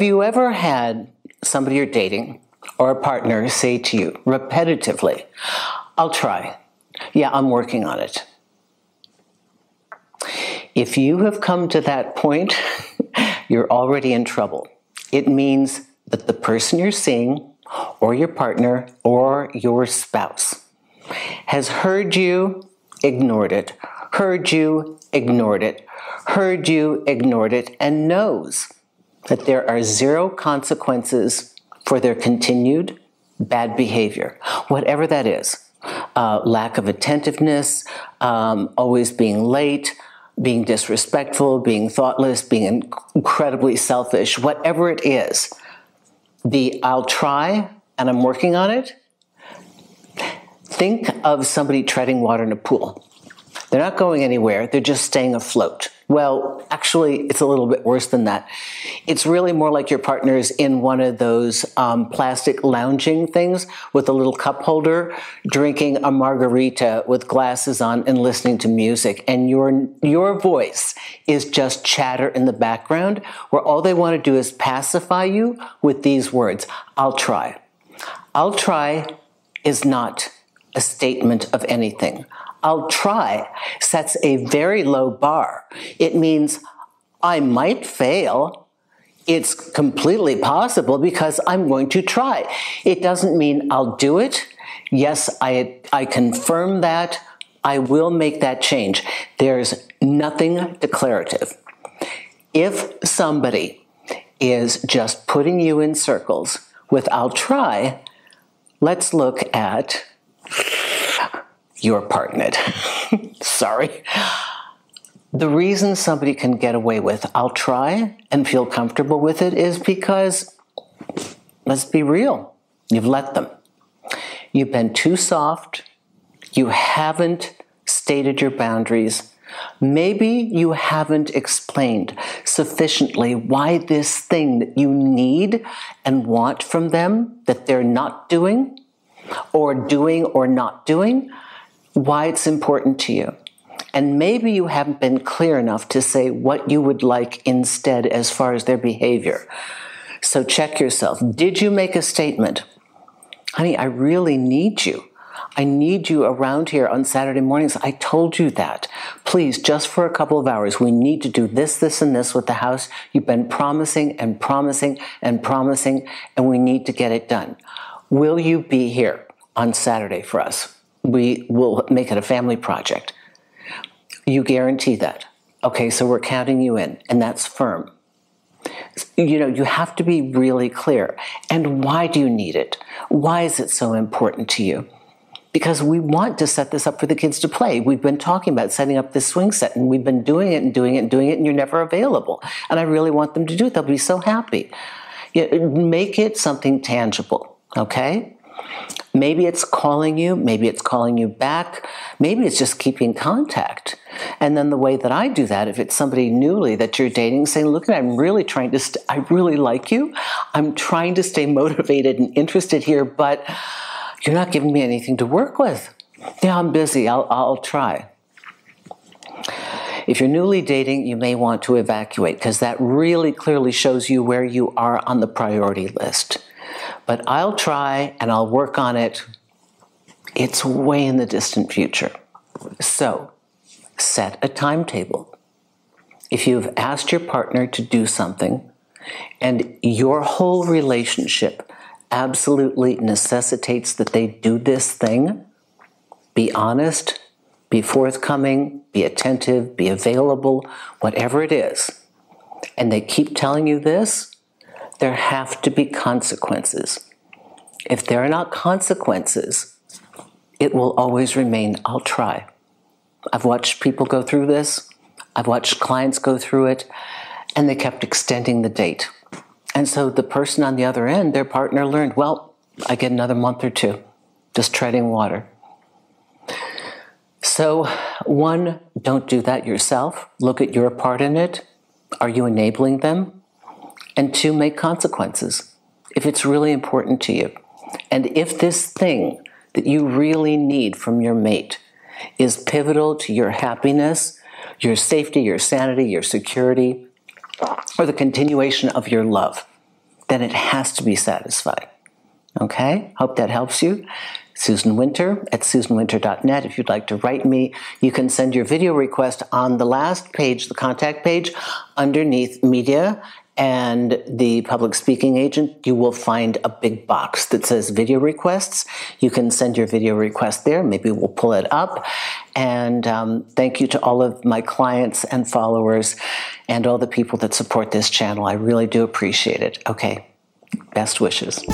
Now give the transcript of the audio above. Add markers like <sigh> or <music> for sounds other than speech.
Have you ever had somebody you're dating or a partner say to you repetitively, I'll try. Yeah, I'm working on it. If you have come to that point, <laughs> you're already in trouble. It means that the person you're seeing, or your partner, or your spouse has heard you, ignored it, heard you, ignored it, heard you, ignored it, and knows that there are zero consequences for their continued bad behavior, whatever that is. Uh, lack of attentiveness, um, always being late, being disrespectful, being thoughtless, being incredibly selfish, whatever it is. The I'll try and I'm working on it. Think of somebody treading water in a pool. They're not going anywhere, they're just staying afloat. Well, actually, it's a little bit worse than that. It's really more like your partner's in one of those um, plastic lounging things with a little cup holder, drinking a margarita with glasses on and listening to music. And your, your voice is just chatter in the background, where all they want to do is pacify you with these words I'll try. I'll try is not a statement of anything. I'll try sets a very low bar. It means I might fail. It's completely possible because I'm going to try. It doesn't mean I'll do it. Yes, I, I confirm that. I will make that change. There's nothing declarative. If somebody is just putting you in circles with I'll try, let's look at your partner. <laughs> Sorry. The reason somebody can get away with, I'll try and feel comfortable with it, is because, let's be real, you've let them. You've been too soft. You haven't stated your boundaries. Maybe you haven't explained sufficiently why this thing that you need and want from them that they're not doing, or doing or not doing, why it's important to you. And maybe you haven't been clear enough to say what you would like instead as far as their behavior. So check yourself. Did you make a statement? Honey, I really need you. I need you around here on Saturday mornings. I told you that. Please, just for a couple of hours, we need to do this, this, and this with the house. You've been promising and promising and promising, and we need to get it done. Will you be here on Saturday for us? We will make it a family project. You guarantee that. Okay, so we're counting you in, and that's firm. You know, you have to be really clear. And why do you need it? Why is it so important to you? Because we want to set this up for the kids to play. We've been talking about setting up this swing set, and we've been doing it and doing it and doing it, and you're never available. And I really want them to do it. They'll be so happy. You know, make it something tangible, okay? Maybe it's calling you, maybe it's calling you back, maybe it's just keeping contact. And then the way that I do that, if it's somebody newly that you're dating, saying, Look, I'm really trying to, st- I really like you. I'm trying to stay motivated and interested here, but you're not giving me anything to work with. Yeah, I'm busy. I'll, I'll try. If you're newly dating, you may want to evacuate because that really clearly shows you where you are on the priority list but I'll try and I'll work on it. It's way in the distant future. So set a timetable. If you've asked your partner to do something and your whole relationship absolutely necessitates that they do this thing, be honest, be forthcoming, be attentive, be available, whatever it is, and they keep telling you this, there have to be consequences. If there are not consequences, it will always remain, I'll try. I've watched people go through this, I've watched clients go through it, and they kept extending the date. And so the person on the other end, their partner learned, well, I get another month or two, just treading water. So, one, don't do that yourself. Look at your part in it. Are you enabling them? And two, make consequences if it's really important to you. And if this thing that you really need from your mate is pivotal to your happiness, your safety, your sanity, your security, or the continuation of your love, then it has to be satisfied. Okay? Hope that helps you. Susan Winter at susanwinter.net. If you'd like to write me, you can send your video request on the last page, the contact page, underneath media and the public speaking agent. You will find a big box that says video requests. You can send your video request there. Maybe we'll pull it up. And um, thank you to all of my clients and followers and all the people that support this channel. I really do appreciate it. Okay, best wishes.